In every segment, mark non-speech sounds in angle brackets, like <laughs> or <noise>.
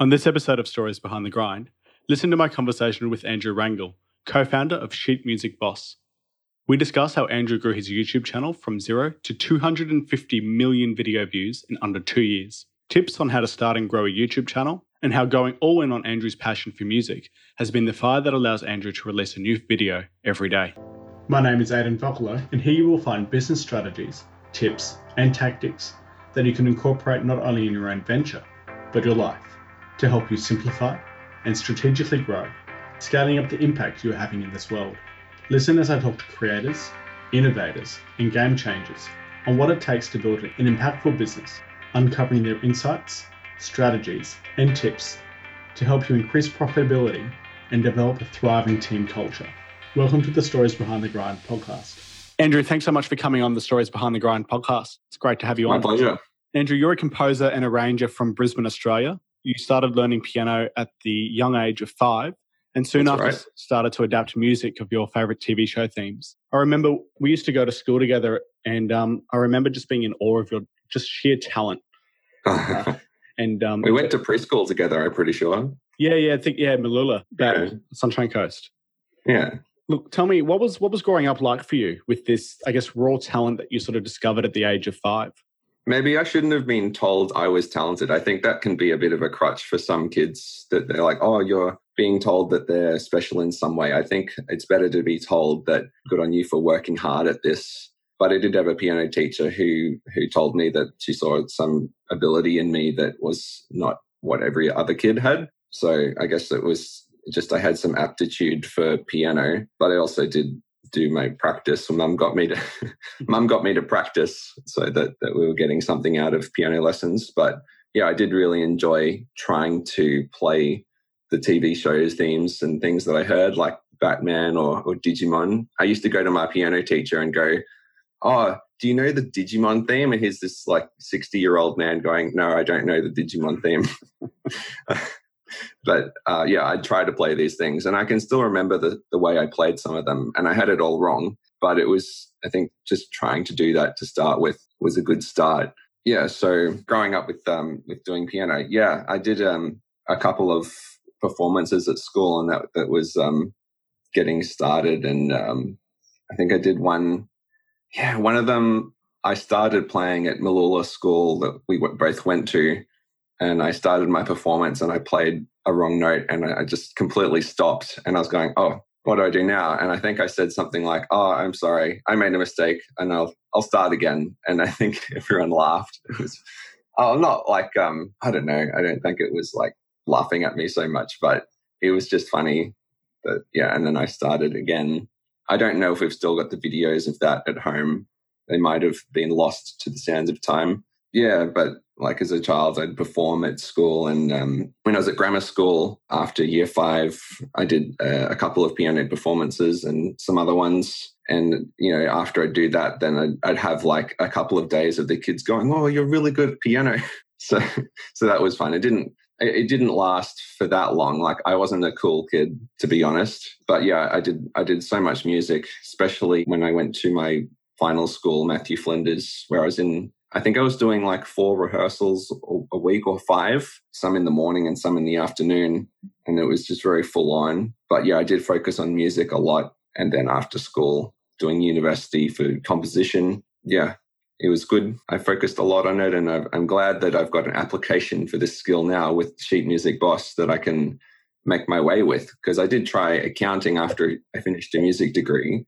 On this episode of Stories Behind the Grind, listen to my conversation with Andrew Rangel, co founder of Sheet Music Boss. We discuss how Andrew grew his YouTube channel from zero to 250 million video views in under two years, tips on how to start and grow a YouTube channel, and how going all in on Andrew's passion for music has been the fire that allows Andrew to release a new video every day. My name is Aidan Vocalo, and here you will find business strategies, tips, and tactics that you can incorporate not only in your own venture, but your life to help you simplify and strategically grow, scaling up the impact you're having in this world. Listen as I talk to creators, innovators, and game changers on what it takes to build an impactful business, uncovering their insights, strategies, and tips to help you increase profitability and develop a thriving team culture. Welcome to the Stories Behind the Grind podcast. Andrew, thanks so much for coming on the Stories Behind the Grind podcast. It's great to have you My on. My pleasure. Andrew, you're a composer and arranger from Brisbane, Australia you started learning piano at the young age of five and soon That's after right. started to adapt music of your favorite TV show themes. I remember we used to go to school together and um, I remember just being in awe of your just sheer talent. <laughs> Uh, and um, we went to preschool together, I'm pretty sure. Yeah, yeah, I think yeah, Mooloolah, that Yeah. Sunshine Coast. Yeah. Look, tell me what was what was growing up like for you with this, I guess, raw talent that you sort of discovered at the age of five. Maybe I shouldn't have been told I was talented. I think that can be a bit of a crutch for some kids that they're like, oh, you're being told that they're special in some way. I think it's better to be told that good on you for working hard at this. But I did have a piano teacher who who told me that she saw some ability in me that was not what every other kid had. So I guess it was just I had some aptitude for piano, but I also did do my practice. Mum got me to <laughs> mum got me to practice so that that we were getting something out of piano lessons. But yeah, I did really enjoy trying to play the TV shows themes and things that I heard, like Batman or, or Digimon. I used to go to my piano teacher and go, "Oh, do you know the Digimon theme?" And he's this like sixty-year-old man going, "No, I don't know the Digimon theme." <laughs> but uh, yeah, I'd try to play these things, and I can still remember the the way I played some of them, and I had it all wrong. But it was, I think, just trying to do that to start with was a good start. Yeah. So growing up with um with doing piano, yeah, I did um a couple of performances at school, and that that was um getting started, and um I think I did one. Yeah, one of them I started playing at Mooloolah School that we both went to, and I started my performance and I played a wrong note and I just completely stopped and I was going, oh, what do I do now? And I think I said something like, oh, I'm sorry, I made a mistake and I'll I'll start again. And I think <laughs> everyone laughed. It was, oh, not like um, I don't know, I don't think it was like laughing at me so much, but it was just funny. But yeah, and then I started again. I don't know if we've still got the videos of that at home. They might have been lost to the sands of time. Yeah, but like as a child, I'd perform at school. And um, when I was at grammar school after year five, I did uh, a couple of piano performances and some other ones. And, you know, after I'd do that, then I'd, I'd have like a couple of days of the kids going, Oh, you're really good at piano. <laughs> so, so that was fun. It didn't, it, it didn't last for that long. Like I wasn't a cool kid, to be honest. But yeah, I did, I did so much music, especially when I went to my final school, Matthew Flinders, where I was in I think I was doing like four rehearsals a week or five, some in the morning and some in the afternoon. And it was just very full on. But yeah, I did focus on music a lot. And then after school, doing university for composition. Yeah, it was good. I focused a lot on it. And i am glad that I've got an application for this skill now with Sheet Music Boss that I can make my way with. Because I did try accounting after I finished a music degree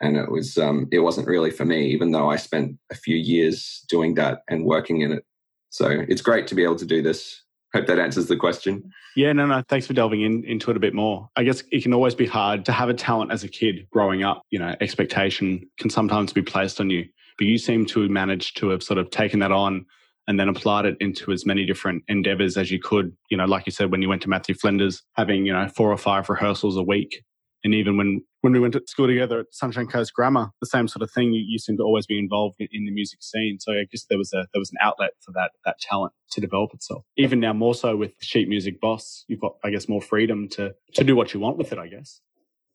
and it was um, it wasn't really for me even though i spent a few years doing that and working in it. So it's great to be able to do this. Hope that answers the question. Yeah no no thanks for delving in, into it a bit more. I guess it can always be hard to have a talent as a kid growing up you know expectation can sometimes be placed on you. But you seem to manage to have sort of taken that on and then applied it into as many different endeavors as you could. You know like you said when you went to matthew flinders having you know four or five rehearsals a week and even when when we went to school together at Sunshine Coast Grammar, the same sort of thing. You, you seem to always be involved in, in, the music scene, so I guess there was a there was an outlet for that that talent to develop itself. Even now, more so with Sheet Music Boss, you've got I guess more freedom to to do what you want with it. I guess.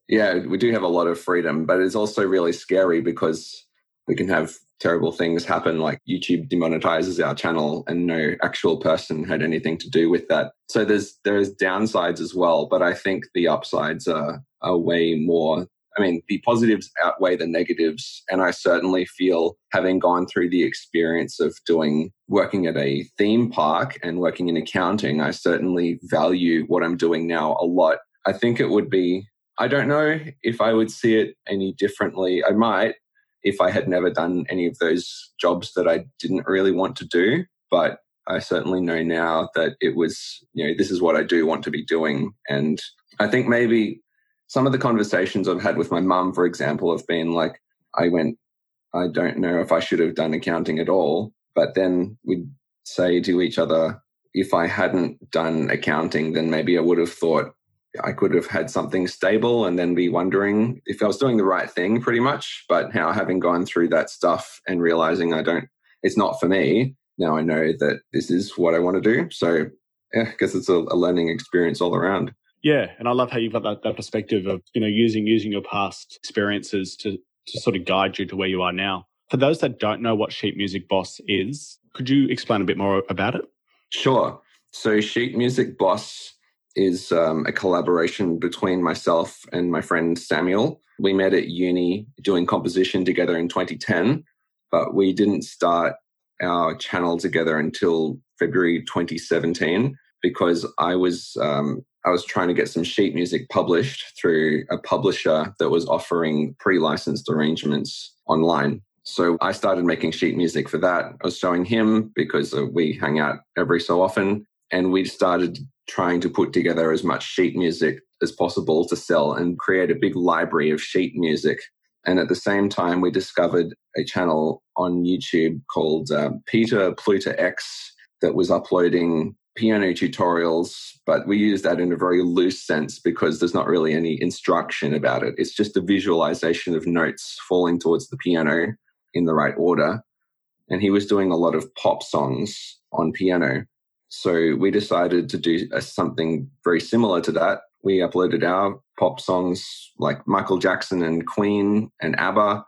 Yeah, we do have a lot of freedom, but it's also really scary because we can have terrible things happen, like YouTube demonetizes our channel and no actual person had anything to do with that. So there's there's downsides as well, but I think the upsides are are way more I mean, the positives outweigh the negatives. And I certainly feel having gone through the experience of doing working at a theme park and working in accounting, I certainly value what I'm doing now a lot. I think it would be, I don't know if I would see it any differently. I might if I had never done any of those jobs that I didn't really want to do. But I certainly know now that it was, you know, this is what I do want to be doing. And I think maybe some of the conversations I've had with my mum, for example, have been like, I went, I don't know if I should have done accounting at all. But then we'd say to each other, if I hadn't done accounting, then maybe I would have thought I could have had something stable and then be wondering if I was doing the right thing pretty much. But now having gone through that stuff and realizing I don't, it's not for me, now I know that this is what I want to do. So yeah, I guess it's a, a learning experience all around. Yeah, and I love how you've got that, that perspective of you know using using your past experiences to to sort of guide you to where you are now. For those that don't know what Sheet Music Boss is, could you explain a bit more about it? Sure. So Sheet Music Boss is um, a collaboration between myself and my friend Samuel. We met at uni doing composition together in 2010, but we didn't start our channel together until February 2017 because I was um, I was trying to get some sheet music published through a publisher that was offering pre-licensed arrangements online. So I started making sheet music for that. I was showing him because uh, we hang out every so often, and we started trying to put together as much sheet music as possible to sell and create a big library of sheet music. And at the same time, we discovered a channel on YouTube called uh, Peter Pluta X that was uploading piano tutorials, but we use that in a very loose sense because there's not really any instruction about it. It's just a visualization of notes falling towards the piano in the right order. And he was doing a lot of pop songs on piano. So we decided to do a, something very similar to that. We uploaded our pop songs like Michael Jackson and Queen and ABBA,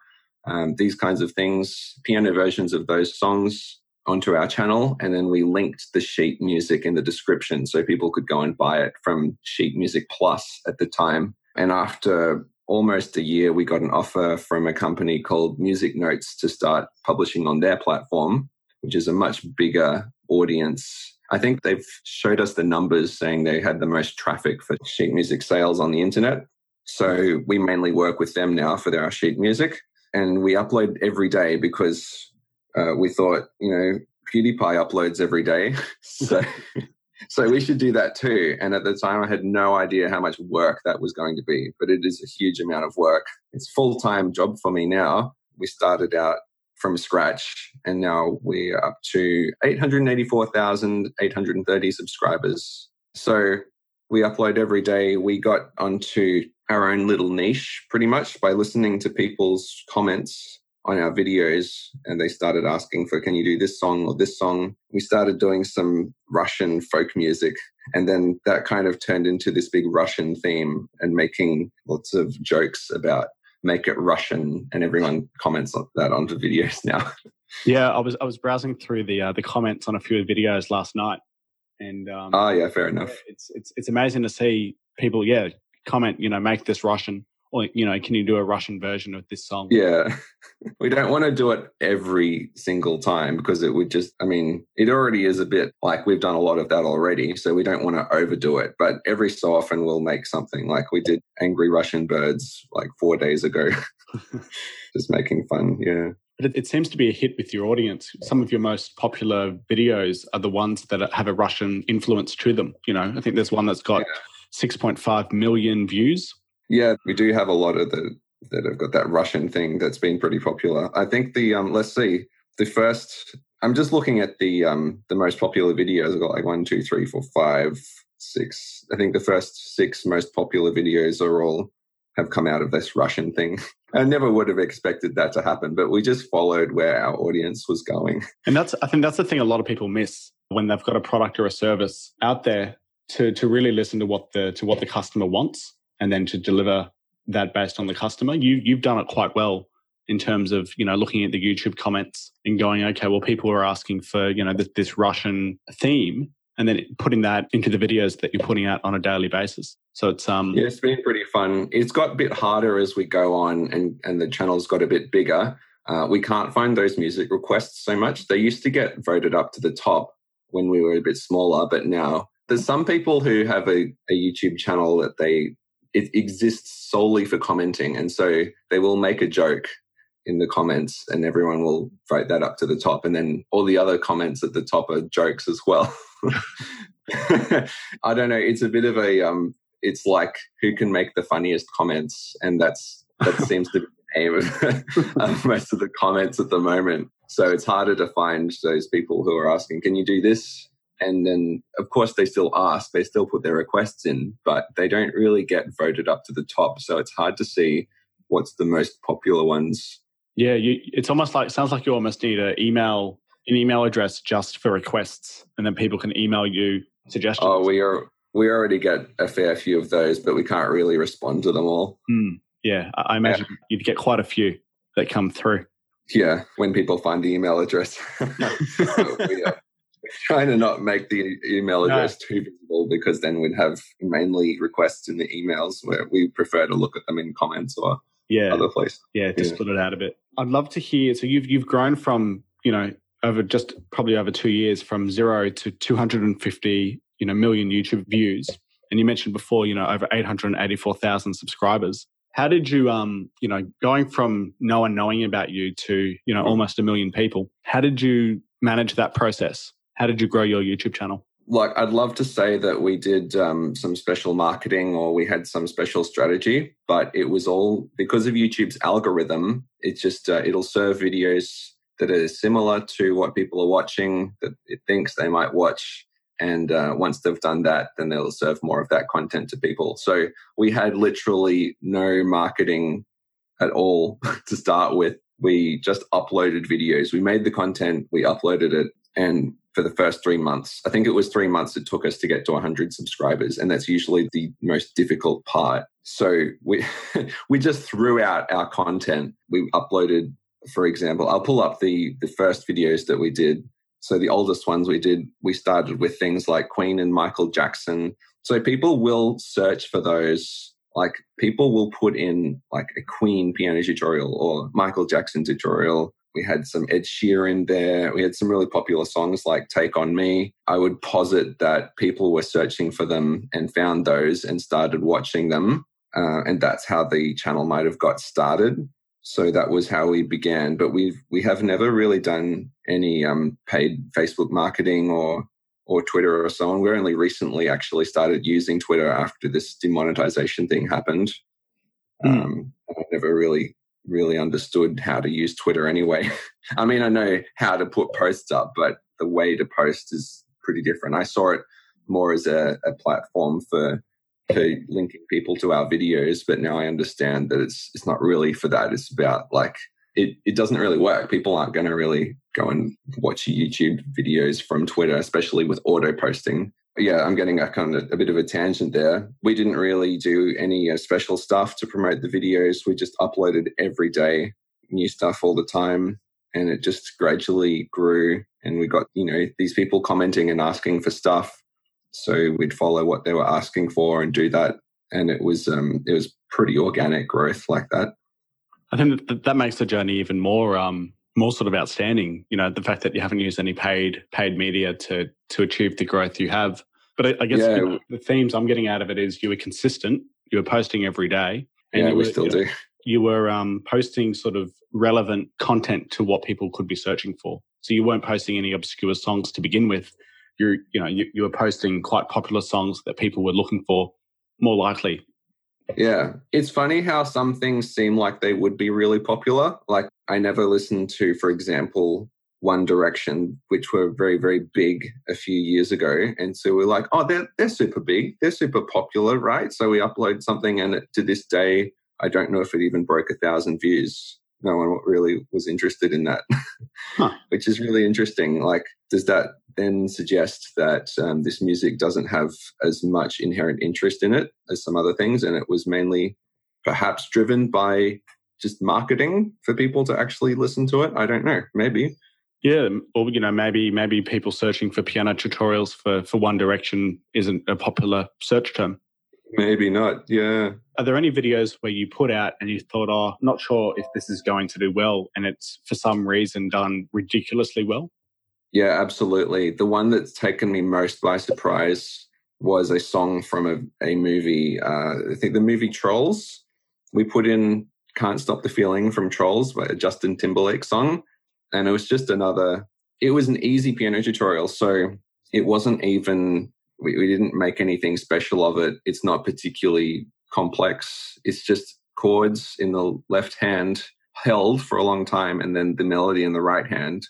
um, these kinds of things, piano versions of those songs onto our channel. And then we linked the sheet music in the description so people could go and buy it from Sheet Music Plus at the time. And after almost a year, we got an offer from a company called Musicnotes to start publishing on their platform, which is a much bigger audience. I think they've showed us the numbers saying they had the most traffic for sheet music sales on the internet. So we mainly work with them now for their sheet music. And we upload every day because uh, we thought, you know, PewDiePie uploads every day. <laughs> so, so we should do that too. And at the time, I had no idea how much work that was going to be, but it is a huge amount of work. It's full time job for me now. We started out from scratch and now we're up to 884,830 subscribers. So we upload every day. We got onto our own little niche pretty much by listening to people's comments on our videos and they started asking for, can you do this song or this song? We started doing some Russian folk music. And then that kind of turned into this big Russian theme and making lots of jokes about make it Russian. And everyone comments on that onto <laughs> videos now. yeah, I was I was browsing through the uh, the comments on a few videos last night, and um, oh yeah, fair enough. It's it's it's amazing to see people, yeah, comment, you know, make this Russian or you know can you do a russian version of this song yeah <laughs> we don't want to do it every single time because it would just i mean it already is a bit like we've done a lot of that already so we don't want to overdo it but every so often we'll make something like we did angry russian birds like four days ago <laughs> <laughs> just making fun yeah but it, it, seems to be a hit with your audience. Some of your most popular videos are the ones that have a Russian influence to them. You know, I think there's one that's got yeah. 6.5 million views yeah, we do have a lot of the that have got that Russian thing that's been pretty popular. I think the um, let's see, the first. I'm just looking at the um the most popular videos. I've got like one, two, three, four, five, six. I think the first six most popular videos are all have come out of this Russian thing. <laughs> I never would have expected that to happen, but we just followed where our audience was going. And that's I think that's the thing a lot of people miss when they've got a product or a service out there to to really listen to what the to what the customer wants and then to deliver that based on the customer. You you've done it quite well in terms of you know looking at the YouTube comments and going, okay, well, people are asking for you know this, this Russian theme, and then putting that into the videos that you're putting out on a daily basis. So it's um yeah, it's been pretty fun. It's got a bit harder as we go on, and and the channel's got a bit bigger. Uh, we can't find those music requests so much. They used to get voted up to the top when we were a bit smaller, but now there's some people who have a, a YouTube channel that they it exists solely for commenting, and so they will make a joke in the comments and everyone will vote that up to the top. And then all the other comments at the top are jokes as well. <laughs> I don't know. It's a bit of a um it's like who can make the funniest comments? And that's that <laughs> seems to be the aim of, <laughs> of most of the comments at the moment. So it's harder to find those people who are asking can you do this and then of course they still ask they still put their requests in but they don't really get voted up to the top so it's hard to see what's the most popular ones yeah, you, it's almost like sounds like you almost need an email an email address just for requests, and then people can email you suggestions. Oh, we are we already get a fair few of those, but we can't really respond to them all. Mm, yeah, I imagine yeah. you'd get quite a few that come through. Yeah, when people find the email address, <laughs> <laughs> we are trying to not make the email address no. too visible because then we'd have mainly requests in the emails where we prefer to look at them in comments or yeah other place. Yeah, to yeah. split it out a bit. I'd love to hear. So you've you've grown from you know over just probably over two years from zero to 250 you know million YouTube views, and you mentioned before you know over 884,000 subscribers. How did you um you know going from no one knowing about you to you know almost a million people? How did you manage that process? How did you grow your YouTube channel? like I'd love to say that we did um, some special marketing or we had some special strategy, but it was all because of YouTube's algorithm. It just uh, it'll serve videos that are similar to what people are watching that it thinks they might watch, and uh, once they've done that, then they'll serve more of that content to people. So we had literally no marketing at all <laughs> to start with. We just uploaded videos. We made the content, we uploaded it, and for the first three months. I think it was three months it took us to get to 100 subscribers, and that's usually the most difficult part. So we <laughs> we just threw out our content. We uploaded, for example, I'll pull up the the first videos that we did. So the oldest ones we did, we started with things like Queen and Michael Jackson. So people will search for those. Like people will put in like a Queen piano tutorial or Michael Jackson tutorial we had some Ed Sheeran there. We had some really popular songs like Take On Me. I would posit that people were searching for them and found those and started watching them. Uh, and that's how the channel might have got started. So that was how we began. But we've we have never really done any um, paid Facebook marketing or or Twitter or so on. We only recently actually started using Twitter after this demonetization thing happened. Mm. Um, I never really really understood how to use Twitter anyway. <laughs> I mean, I know how to put posts up, but the way to post is pretty different. I saw it more as a, a platform for for linking people to our videos, but now I understand that it's it's not really for that. It's about like it, it doesn't really work. People aren't going to really go and watch YouTube videos from Twitter, especially with auto posting yeah, I'm getting a kind of a bit of a tangent there. We didn't really do any uh, special stuff to promote the videos. We just uploaded every day, new stuff all the time, and it just gradually grew. And we got you know these people commenting and asking for stuff, so we'd follow what they were asking for and do that. And it was um, it was pretty organic growth like that. I think that that makes the journey even more um, more sort of outstanding. You know, the fact that you haven't used any paid paid media to to achieve the growth you have. But I, I guess yeah. you know, the themes I'm getting out of it is you were consistent. You were posting every day. And yeah, we were, still you know, do. You were um, posting sort of relevant content to what people could be searching for. So you weren't posting any obscure songs to begin with. You're, you know, you, you were posting quite popular songs that people were looking for more likely yeah. It's funny how some things seem like they would be really popular. Like I never listened to, for example, One Direction, which were very, very big a few years ago. And so we're like, oh, they're, they're super big. They're super popular, right? So we upload something and to this day, I don't know if it even broke a thousand views. No one really was interested in that, huh. <laughs> which is really interesting. Like, does that then suggest that um, this music doesn't have as much inherent interest in it as some other things, and it was mainly perhaps driven by just marketing for people to actually listen to it. I don't know. Maybe. Yeah, or you know, maybe maybe people searching for piano tutorials for for One Direction isn't a popular search term. Maybe not. Yeah. Are there any videos where you put out and you thought, oh, not sure if this is going to do well, and it's for some reason done ridiculously well? Yeah, absolutely. The one that's taken me most by surprise was a song from a, a movie. Uh, I think the movie Trolls. We put in "Can't Stop the Feeling" from Trolls, by a Justin Timberlake song, and it was just another. It was an easy piano tutorial, so it wasn't even. We, we didn't make anything special of it. It's not particularly complex. It's just chords in the left hand held for a long time, and then the melody in the right hand.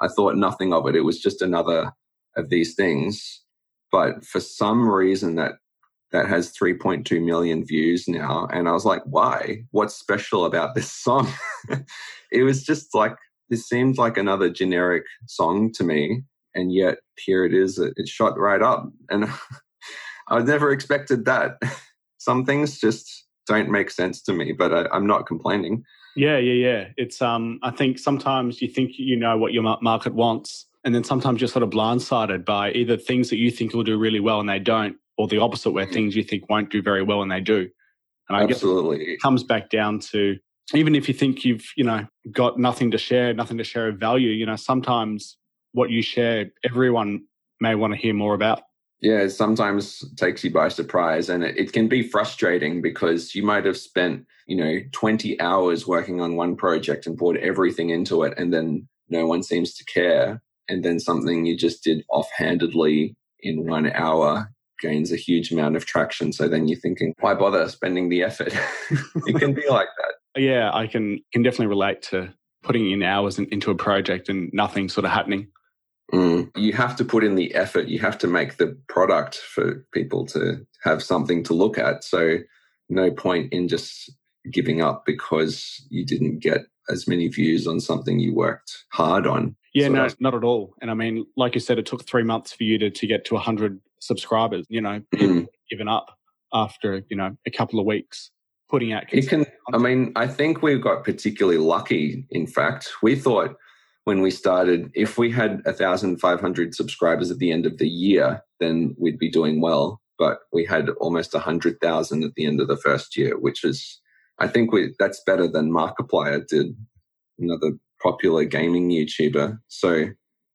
I thought nothing of it. It was just another of these things. But for some reason, that that has 3.2 million views now. And I was like, why? What's special about this song? <laughs> it was just like, this seemed like another generic song to me. And yet here it is, it, shot right up. And <laughs> I never expected that. <laughs> Some things just don't make sense to me, but I, I'm not complaining. Yeah, yeah, yeah. It's um I think sometimes you think you know what your market wants and then sometimes you're sort of blindsided by either things that you think will do really well and they don't or the opposite where things you think won't do very well and they do. And I Absolutely. guess it comes back down to even if you think you've, you know, got nothing to share, nothing to share of value, you know, sometimes what you share everyone may want to hear more about. Yeah, it sometimes takes you by surprise and it, it, can be frustrating because you might have spent, you know, 20 hours working on one project and poured everything into it and then no one seems to care. And then something you just did offhandedly in one hour gains a huge amount of traction. So then you're thinking, why bother spending the effort? <laughs> it can be like that. Yeah, I can can definitely relate to putting in hours in, into a project and nothing sort of happening. Mm. You have to put in the effort. You have to make the product for people to have something to look at. So, no point in just giving up because you didn't get as many views on something you worked hard on. Yeah, so no, not at all. And I mean, like you said, it took three months for you to, to get to 100 subscribers, you know, mm. given up after, you know, a couple of weeks putting out. It can, content. I mean, I think we got particularly lucky. In fact, we thought when we started, if we had 1,500 subscribers at the end of the year, then we'd be doing well. But we had almost 100,000 at the end of the first year, which is, I think we, that's better than Markiplier did, another popular gaming YouTuber. So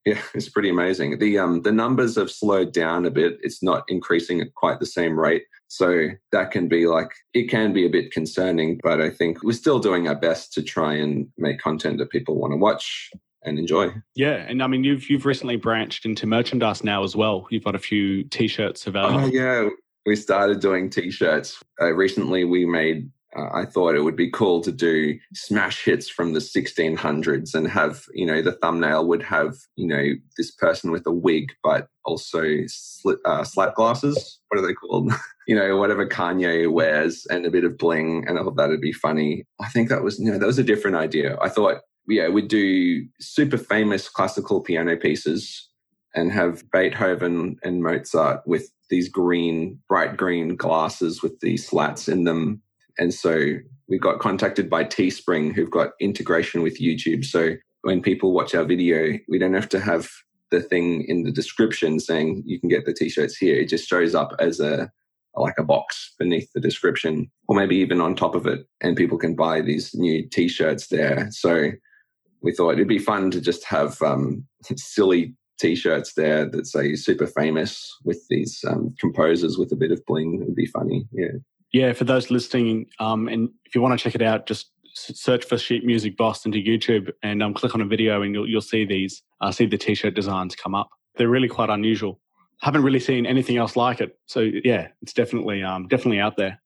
yeah, <laughs> it's pretty amazing. The um the numbers have slowed down a bit. It's not increasing at quite the same rate. So that can be like it can be a bit concerning, but I think we're still doing our best to try and make content that people want to watch and enjoy. Yeah, and I mean you've you've recently branched into merchandise now as well. You've got a few t-shirts available. Oh yeah, we started doing t-shirts. Uh, recently we made uh, I thought it would be cool to do smash hits from the 1600s and have, you know, the thumbnail would have, you know, this person with a wig, but also slit, uh, slap glasses. What are they called? <laughs> you know, whatever Kanye wears and a bit of bling. And I thought that'd be funny. I think that was, you know, that was a different idea. I thought, yeah, we'd do super famous classical piano pieces and have Beethoven and Mozart with these green, bright green glasses with these slats in them and so we got contacted by Teespring, who've got integration with YouTube. So when people watch our video, we don't have to have the thing in the description saying you can get the t-shirts here. It just shows up as a like a box beneath the description, or maybe even on top of it, and people can buy these new t-shirts there. So we thought it'd be fun to just have um, <laughs> silly t-shirts there that say super famous with these um, composers with a bit of bling. It'd be funny, yeah yeah, for those listening, um, and if you want to check it out, just search for Sheet Music Boss into YouTube and um, click on a video, and you'll you'll see these, uh, see the t-shirt designs come up. They're really quite unusual. Haven't really seen anything else like it. So yeah, it's definitely um, definitely out there.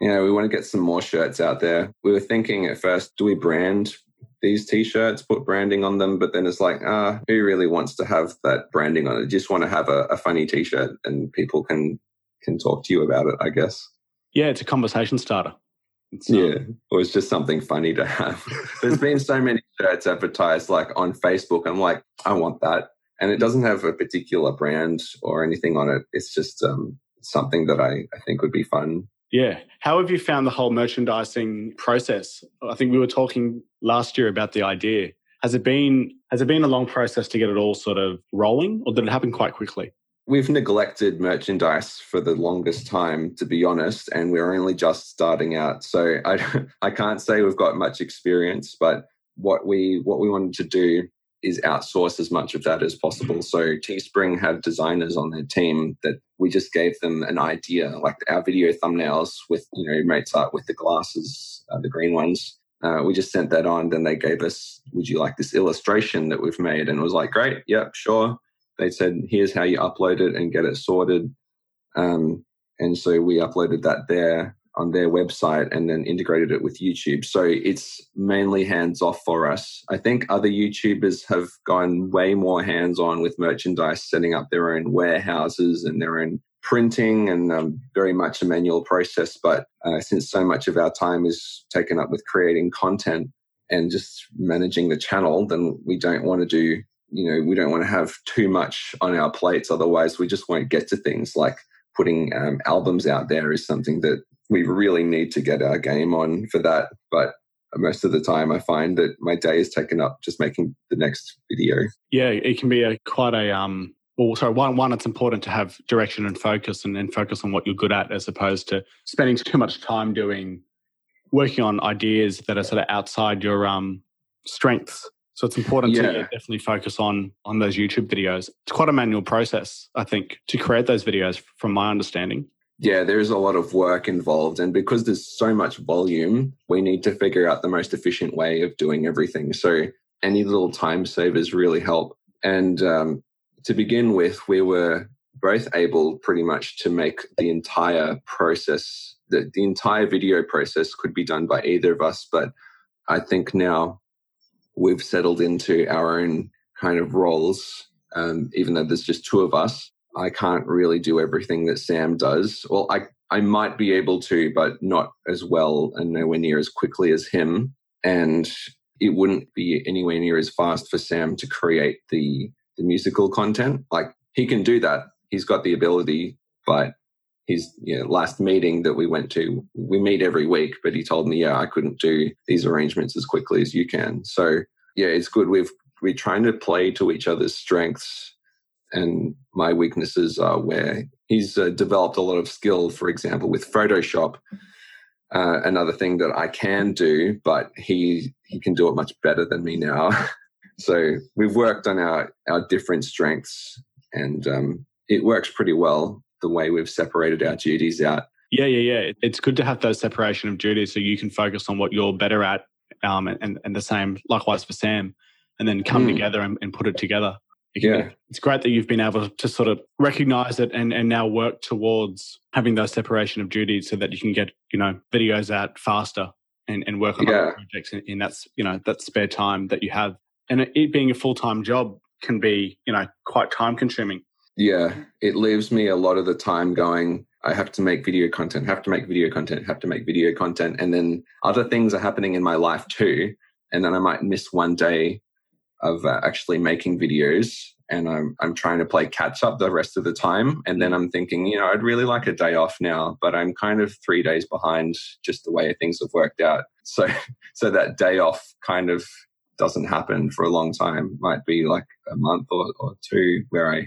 Yeah, we want to get some more shirts out there. We were thinking at first, do we brand these t-shirts, put branding on them, but then it's like, ah, who really wants to have that branding on it? Just want to have a, a funny t-shirt and people can can talk to you about it, I guess. Yeah, it's a conversation starter. It's, um, yeah, or it's just something funny to have. <laughs> There's been so many shirts advertised like on Facebook. I'm like, I want that. And it doesn't have a particular brand or anything on it. It's just um, something that I, I think would be fun. Yeah. How have you found the whole merchandising process? I think we were talking last year about the idea. Has it been has it been a long process to get it all sort of rolling or did it happen quite quickly? We've neglected merchandise for the longest time, to be honest, and we're only just starting out. So <laughs> I I can't say we've got much experience, but what we what we wanted to do is outsource as much of that as possible. So Teespring have designers on their team that we just gave them an idea, like our video thumbnails with you know Mozart with the glasses, uh, the green ones. Uh, we just sent that on. Then they gave us, "Would you like this illustration that we've made?" And it was like, "Great, yep, sure." They said, "Here's how you upload it and get it sorted." Um, and so we uploaded that there on their website and then integrated it with YouTube. So it's mainly hands off for us. I think other YouTubers have gone way more hands on with merchandise, setting up their own warehouses and their own printing and um, very much a manual process. But uh, since so much of our time is taken up with creating content and just managing the channel, then we don't want to do, you know, we don't want to have too much on our plates. Otherwise, we just won't get to things like putting um, albums out there is something that we really need to get our game on for that. But most of the time, I find that my day is taken up just making the next video. Yeah, it can be a quite a um. Well, sorry, one, one, it's important to have direction and focus and then focus on what you're good at as opposed to spending too much time doing, working on ideas that are sort of outside your um, strengths. So it's important yeah. to definitely focus on on those YouTube videos. It's quite a manual process, I think, to create those videos from my understanding yeah, there's a lot of work involved. And because there's so much volume, we need to figure out the most efficient way of doing everything. So any little time savers really help. And um, to begin with, we were both able pretty much to make the entire process, the, the entire video process could be done by either of us. But I think now we've settled into our own kind of roles, um, even though there's just two of us. I can't really do everything that Sam does. Well, I, I might be able to, but not as well and nowhere near as quickly as him. And it wouldn't be anywhere near as fast for Sam to create the, the musical content. Like he can do that. He's got the ability, but his you know, last meeting that we went to, we meet every week, but he told me, yeah, I couldn't do these arrangements as quickly as you can. So yeah, it's good. We've, we're trying to play to each other's strengths and my weaknesses are where he's uh, developed a lot of skill, for example, with Photoshop. Uh, another thing that I can do, but he he can do it much better than me now. <laughs> so we've worked on our our different strengths, and um, it works pretty well the way we've separated our duties out. Yeah, yeah, yeah. It's good to have those separation of duties so you can focus on what you're better at, um, and and the same likewise for Sam, and then come mm. together and, and put it together yeah. It's great that you've been able to sort of recognize it and, and now work towards having those separation of duties so that you can get, you know, videos out faster and, and work on yeah. other projects in, in that, you know, that spare time that you have. And it being a full time job can be, you know, quite time consuming. Yeah. It leaves me a lot of the time going, I have to make video content, have to make video content, have to make video content. And then other things are happening in my life too. And then I might miss one day of uh, actually making videos and I'm, I'm trying to play catch up the rest of the time. And then I'm thinking, you know, I'd really like a day off now, but I'm kind of three days behind just the way things have worked out. <laughs> So, so that day off kind of doesn't happen for a long time. Might be like a month or, or two where I,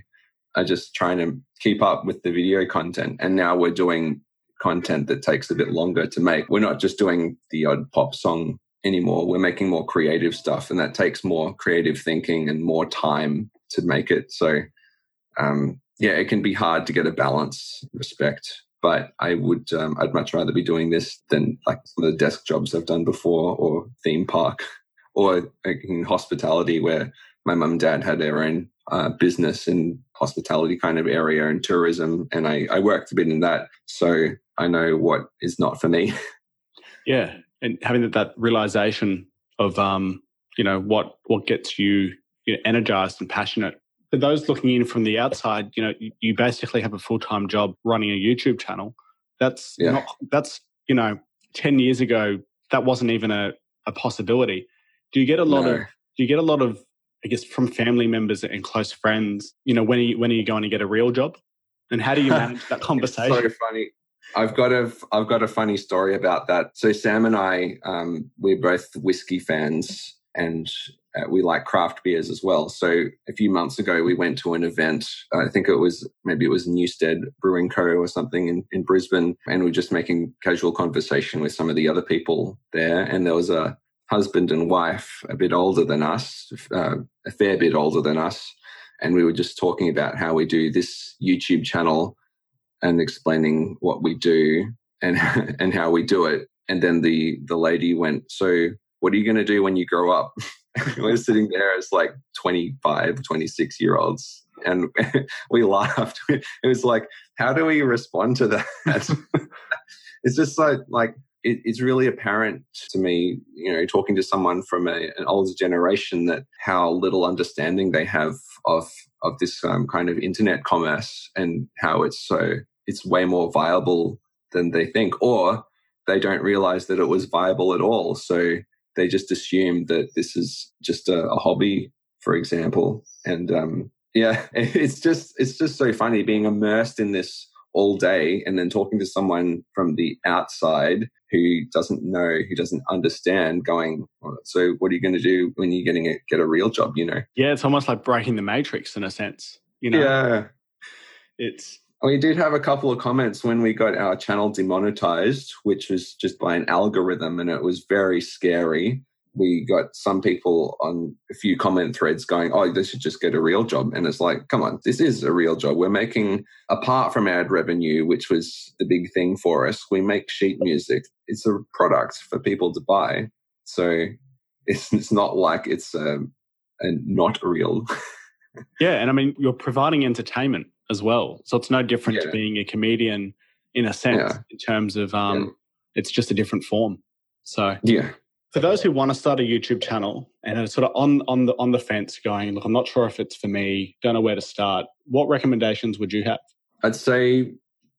I just trying to keep up with the video content. And now we're doing content that takes a bit longer to make. We're not just doing the odd pop song anymore. We're making more creative stuff, and that takes more creative thinking and more time to make it. So, um, yeah, it can be hard to get a balance respect. But I would, um, I'd much rather be doing this than like some of the desk jobs I've done before, or theme park, <laughs> or in hospitality where my mum and dad had their own uh, business in hospitality kind of area and tourism, and I, I worked a bit in that, so I know what is not for me. <laughs> Yeah, and having that, that realization of um, you know what what gets you, you know, energized and passionate. For those looking in from the outside, you know, you, you basically have a full time job running a YouTube channel. That's yeah. not that's you know, ten years ago that wasn't even a, a possibility. Do you get a lot no. of do you get a lot of I guess from family members and close friends, you know, when are you when are you going to get a real job? And how do you manage that <laughs> conversation? so funny. I've got a I've got a funny story about that. So Sam and I, um, we're both whiskey fans, and uh, we like craft beers as well. So a few months ago, we went to an event. I think it was maybe it was Newstead Brewing Co. or something in, in Brisbane, and we are just making casual conversation with some of the other people there. And there was a husband and wife, a bit older than us, uh, a fair bit older than us, and we were just talking about how we do this YouTube channel and explaining what we do and <laughs> and how we do it. And then the the lady went, "So, what are you going to do when you grow up?" <laughs> we're sitting there as like 25, 26 year olds. And <laughs> we laughed. It was like, how do we respond to that? it's just like, like it, it's really apparent to me, you know, talking to someone from a, an older generation that how little understanding they have of of this um, kind of internet commerce and how it's so it's way more viable than they think, or they don't realize that it was viable at all. So they just assume that this is just a, a hobby, for example. And um, yeah, <laughs> it's just it's just so funny being immersed in this all day and then talking to someone from the outside who doesn't know, who doesn't understand, going, well, so what are you going to do when you're getting a, get a real job? You know? Yeah, it's almost like breaking the matrix in a sense. You know? Yeah. It's we did have a couple of comments when we got our channel demonetized, which was just by an algorithm, and it was very scary. We got some people on a few comment threads going, Oh, they should just get a real job. And it's like, come on, this is a real job. We're making, apart from ad revenue, which was the big thing for us, we make sheet music. It's a product for people to buy. So <laughs> it's, it's not like it's a, a not real. <laughs> yeah. And I mean, you're providing entertainment as well. So it's no different yeah. to being a comedian in a sense yeah. in terms of um, yeah. it's just a different form. So yeah. For those who want to start a YouTube channel and are sort of on on the on the fence, going, look, I'm not sure if it's for me, don't know where to start. What recommendations would you have? I'd say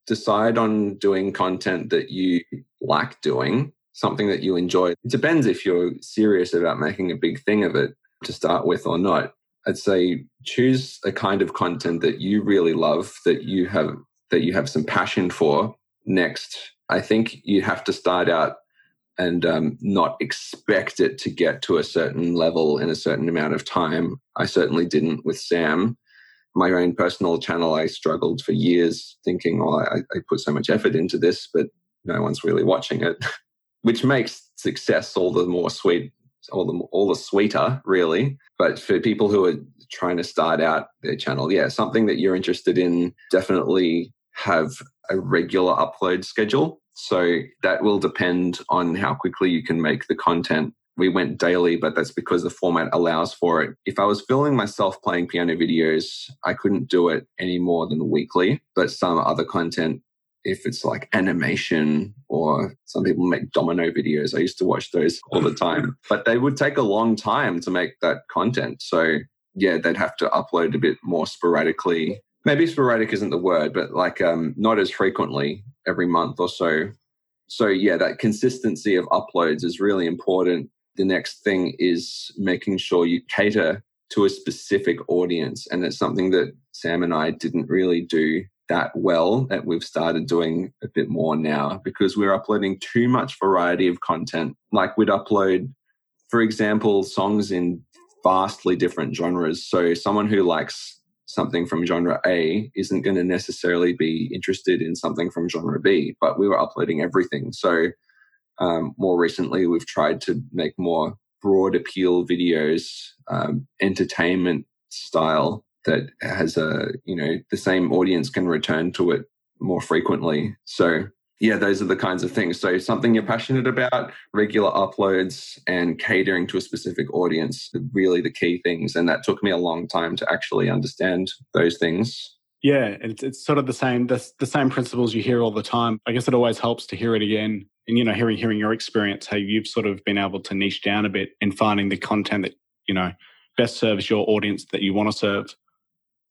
decide on doing content that you like doing, something that you enjoy. It depends if you're serious about making a big thing of it to start with or not. I'd say choose a kind of content that you really love, that you have that you have some passion for. Next, I think you have to start out and um, not expect it to get to a certain level in a certain amount of time. I certainly didn't with Sam. My own personal channel, I struggled for years thinking, "Oh, I, I put so much effort into this, but no one's really watching it," <laughs> which makes success all the more sweet all the all the sweeter, really. But for people who are trying to start out their channel, yeah, something that you're interested in, definitely have a regular upload schedule. So that will depend on how quickly you can make the content. We went daily, but that's because the format allows for it. If I was filming myself playing piano videos, I couldn't do it any more than weekly. But some other content if it's like animation or some people make domino videos. I used to watch those all the time, <laughs> but they would take a long time to make that content. So yeah, they'd have to upload a bit more sporadically. Maybe sporadic isn't the word, but like um, not as frequently every month or so. So yeah, that consistency of uploads is really important. The next thing is making sure you cater to a specific audience. And it's something that Sam and I didn't really do that well that we've started doing a bit more now because we're uploading too much variety of content. Like we'd upload, for example, songs in vastly different genres. So someone who likes something from genre A isn't going to necessarily be interested in something from genre B, but we were uploading everything. So um, more recently, we've tried to make more broad appeal videos, um, entertainment style that has a you know the same audience can return to it more frequently so yeah those are the kinds of things. So something you're passionate about regular uploads and catering to a specific audience really the key things and that took me a long time to actually understand those things. Yeah it's, it's sort of the same the, the same principles you hear all the time. I guess it always helps to hear it again and you know hearing hearing your experience how you've sort of been able to niche down a bit and finding the content that you know best serves your audience that you want to serve.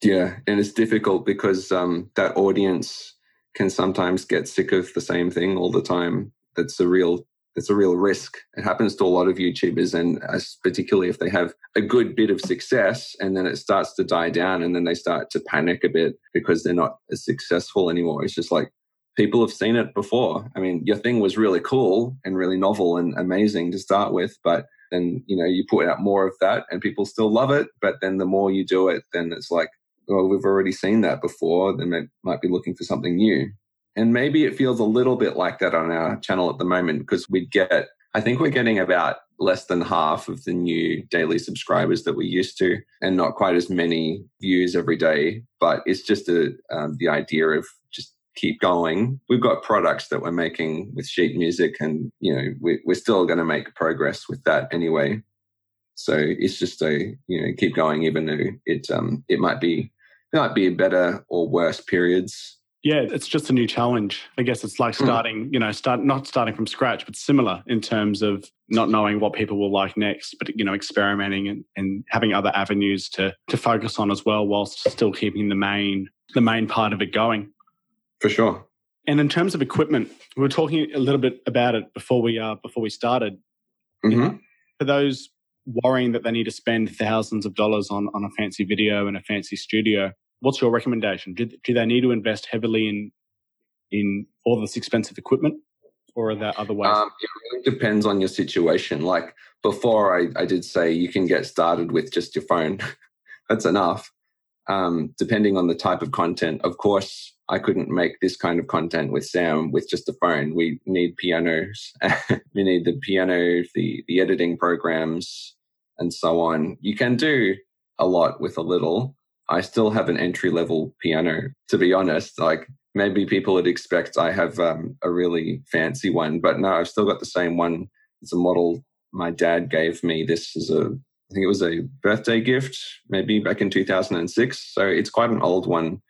Yeah, and it's difficult because um, that audience can sometimes get sick of the same thing all the time. That's a real it's a real risk. It happens to a lot of YouTubers, and particularly if they have a good bit of success, and then it starts to die down, and then they start to panic a bit because they're not as successful anymore. It's just like, people have seen it before. I mean, your thing was really cool and really novel and amazing to start with, but then, you know, you put out more of that and people still love it. But then the more you do it, then it's like, well, we've already seen that before. They might be looking for something new. And maybe it feels a little bit like that on our channel at the moment because we get, I think we're getting about less than half of the new daily subscribers that we used to, and not quite as many views every day. But it's just a, um, the idea of just keep going. We've got products that we're making with sheet music, and you know we, we're still going to make progress with that anyway. So it's just a you know keep going, even though it um it might be it might be better or worse periods yeah, it's just a new challenge. I guess it's like hmm. starting, mm. you know, start not starting from scratch, but similar in terms of not knowing what people will like next, but you know, experimenting and, and having other avenues to to focus on as well, whilst still keeping the main the main part of it going. For sure. And in terms of equipment, we were talking a little bit about it before we uh before we started. Mm-hmm. You know, for those worrying that they need to spend thousands of dollars on on a fancy video and a fancy studio, what's your recommendation? Do, do they need to invest heavily in in all this expensive equipment, or are there other ways? Um, it really depends on your situation. Like before, I, I did say you can get started with just your phone. <laughs> That's enough. Um, depending on the type of content, of course, I couldn't make this kind of content with Sam with just a phone. We need pianos. <laughs> we need the piano, the the editing programs, and so on. You can do a lot with a little, I still have an entry level piano, to be honest. Like maybe people would expect I have um, a really fancy one, but no, I've still got the same one. It's a model my dad gave me. This is a, I think it was a birthday gift, maybe back in 2006. So it's quite an old one.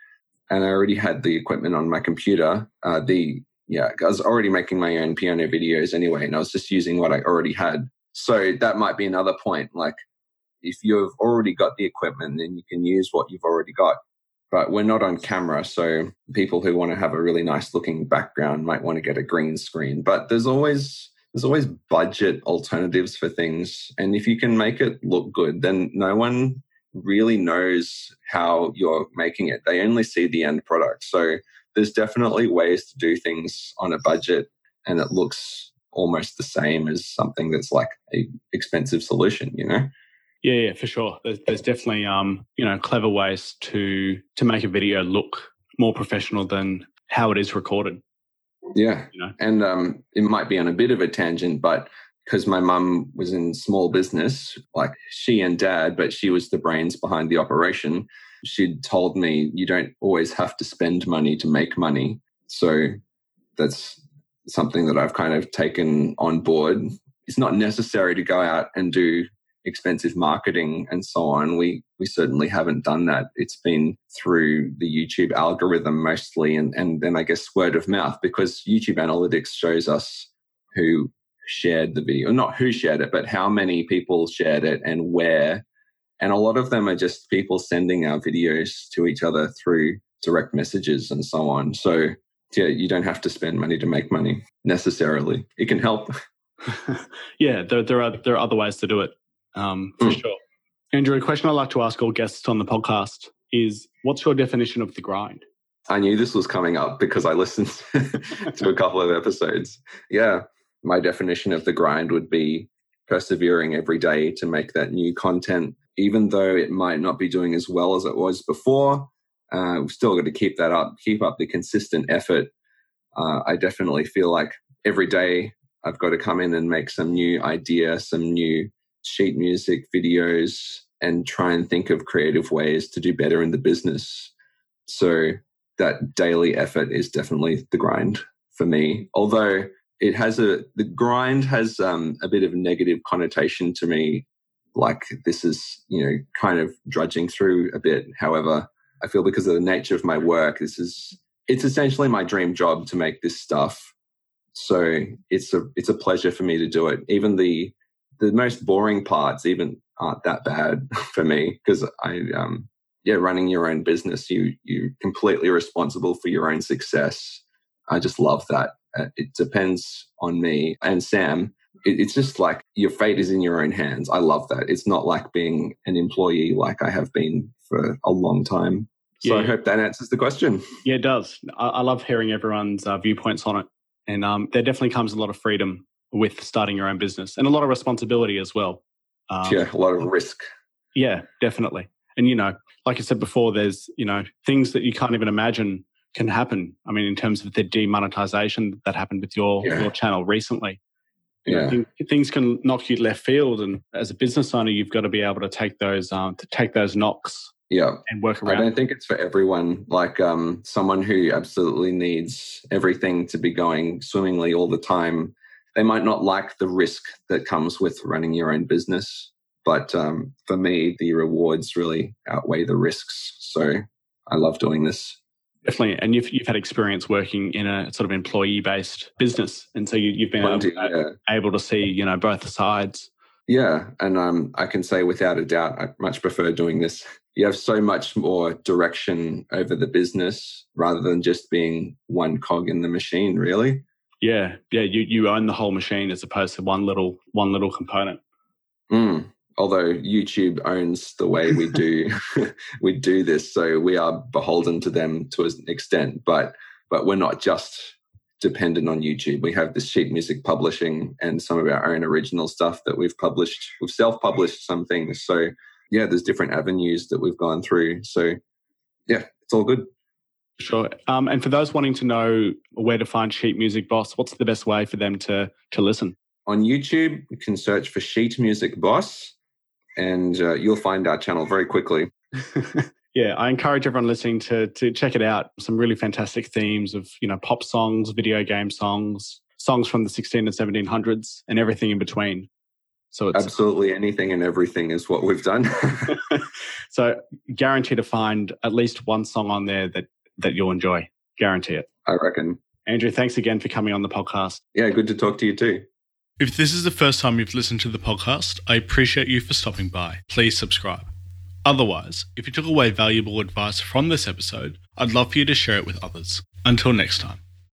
And I already had the equipment on my computer. Uh, the, yeah, I was already making my own piano videos anyway, and I was just using what I already had. So that might be another point. Like, if you've already got the equipment, then you can use what you've already got. But we're not on camera, so people who want to have a really nice looking background might want to get a green screen. But there's always there's always budget alternatives for things. And if you can make it look good, then no one really knows how you're making it. They only see the end product. So there's definitely ways to do things on a budget and it looks almost the same as something that's like a expensive solution, you know? Yeah, yeah, for sure. There's, there's definitely um, you know, clever ways to to make a video look more professional than how it is recorded. Yeah, you know? and um, it might be on a bit of a tangent, but because my mum was in small business, like she and dad, but she was the brains behind the operation. She'd told me you don't always have to spend money to make money. So that's something that I've kind of taken on board. It's not necessary to go out and do expensive marketing and so on. We we certainly haven't done that. It's been through the YouTube algorithm mostly, and and then I guess word of mouth because YouTube analytics shows us who shared the video, not who shared it, but how many people shared it and where. And a lot of them are just people sending our videos to each other through direct messages and so on. So yeah, you don't have to spend money to make money necessarily. It can help. <laughs> yeah, there, there are there are other ways to do it um, for mm. sure. Andrew, a question I like to ask all guests on the podcast is what's your definition of the grind? I knew this was coming up because I listened <laughs> to a couple of episodes. Yeah, my definition of the grind would be persevering every day to make that new content, even though it might not be doing as well as it was before. Uh, we've still got to keep that up, keep up the consistent effort. Uh, I definitely feel like every day I've got to come in and make some new idea, some new sheet music videos and try and think of creative ways to do better in the business. So that daily effort is definitely the grind for me. Although it has a the grind has um, a bit of a negative connotation to me. Like this is you know kind of drudging through a bit. However, I feel because of the nature of my work, this is it's essentially my dream job to make this stuff. So it's a it's a pleasure for me to do it. Even the the most boring parts even aren't that bad <laughs> for me because I, um, yeah, running your own business, you you're completely responsible for your own success. I just love that. Uh, it depends on me and Sam. It, it's just like your fate is in your own hands. I love that. It's not like being an employee like I have been for a long time. So Yeah. I hope that answers the question. Yeah, it does. I, I love hearing everyone's uh, viewpoints on it. And um, there definitely comes a lot of freedom with starting your own business and a lot of responsibility as well. Um, yeah, a lot of risk. Yeah, definitely. And, you know, like I said before, there's, you know, things that you can't even imagine can happen. I mean, in terms of the demonetization that happened with your, Yeah. your channel recently. You know, Yeah. things can knock you left field. And as a business owner, you've got to be able to take those, um, to take those knocks Yeah. and work around I don't think it's for everyone. Like um, someone who absolutely needs everything to be going swimmingly all the time, they might not like the risk that comes with running your own business. But um, for me, the rewards really outweigh the risks. So I love doing this. Definitely. And you've, you've had experience working in a sort of employee based business. And so you, you've been able, yeah. able to see, you know, both sides. Yeah, and um, I can say without a doubt, I much prefer doing this. You have so much more direction over the business rather than just being one cog in the machine. Really, Yeah. Yeah. You, you own the whole machine as opposed to one little, one little component. mm. although YouTube owns the way we do <laughs> <laughs> we do this, so we are beholden to them to an extent. But but we're not just dependent on YouTube. We have the sheet music publishing and some of our own original stuff that we've published. We've self-published some things. So yeah, there's different avenues that we've gone through. So yeah, it's all good. Sure. Um, and for those wanting to know where to find Sheet Music Boss, what's the best way for them to to listen? On YouTube, you can search for Sheet Music Boss and uh, you'll find our channel very quickly. <laughs> <laughs> yeah, I encourage everyone listening to to check it out. Some really fantastic themes of you know pop songs, video game songs, songs from the 16 and 1700s, and everything in between. So it's Absolutely anything and everything is what we've done. <laughs> so guarantee to find at least one song on there that that you'll enjoy. Guarantee it. I reckon. Andrew, thanks again for coming on the podcast. Yeah, good to talk to you too. If this is the first time you've listened to the podcast, I appreciate you for stopping by. Please subscribe. Otherwise, if you took away valuable advice from this episode, I'd love for you to share it with others. Until next time.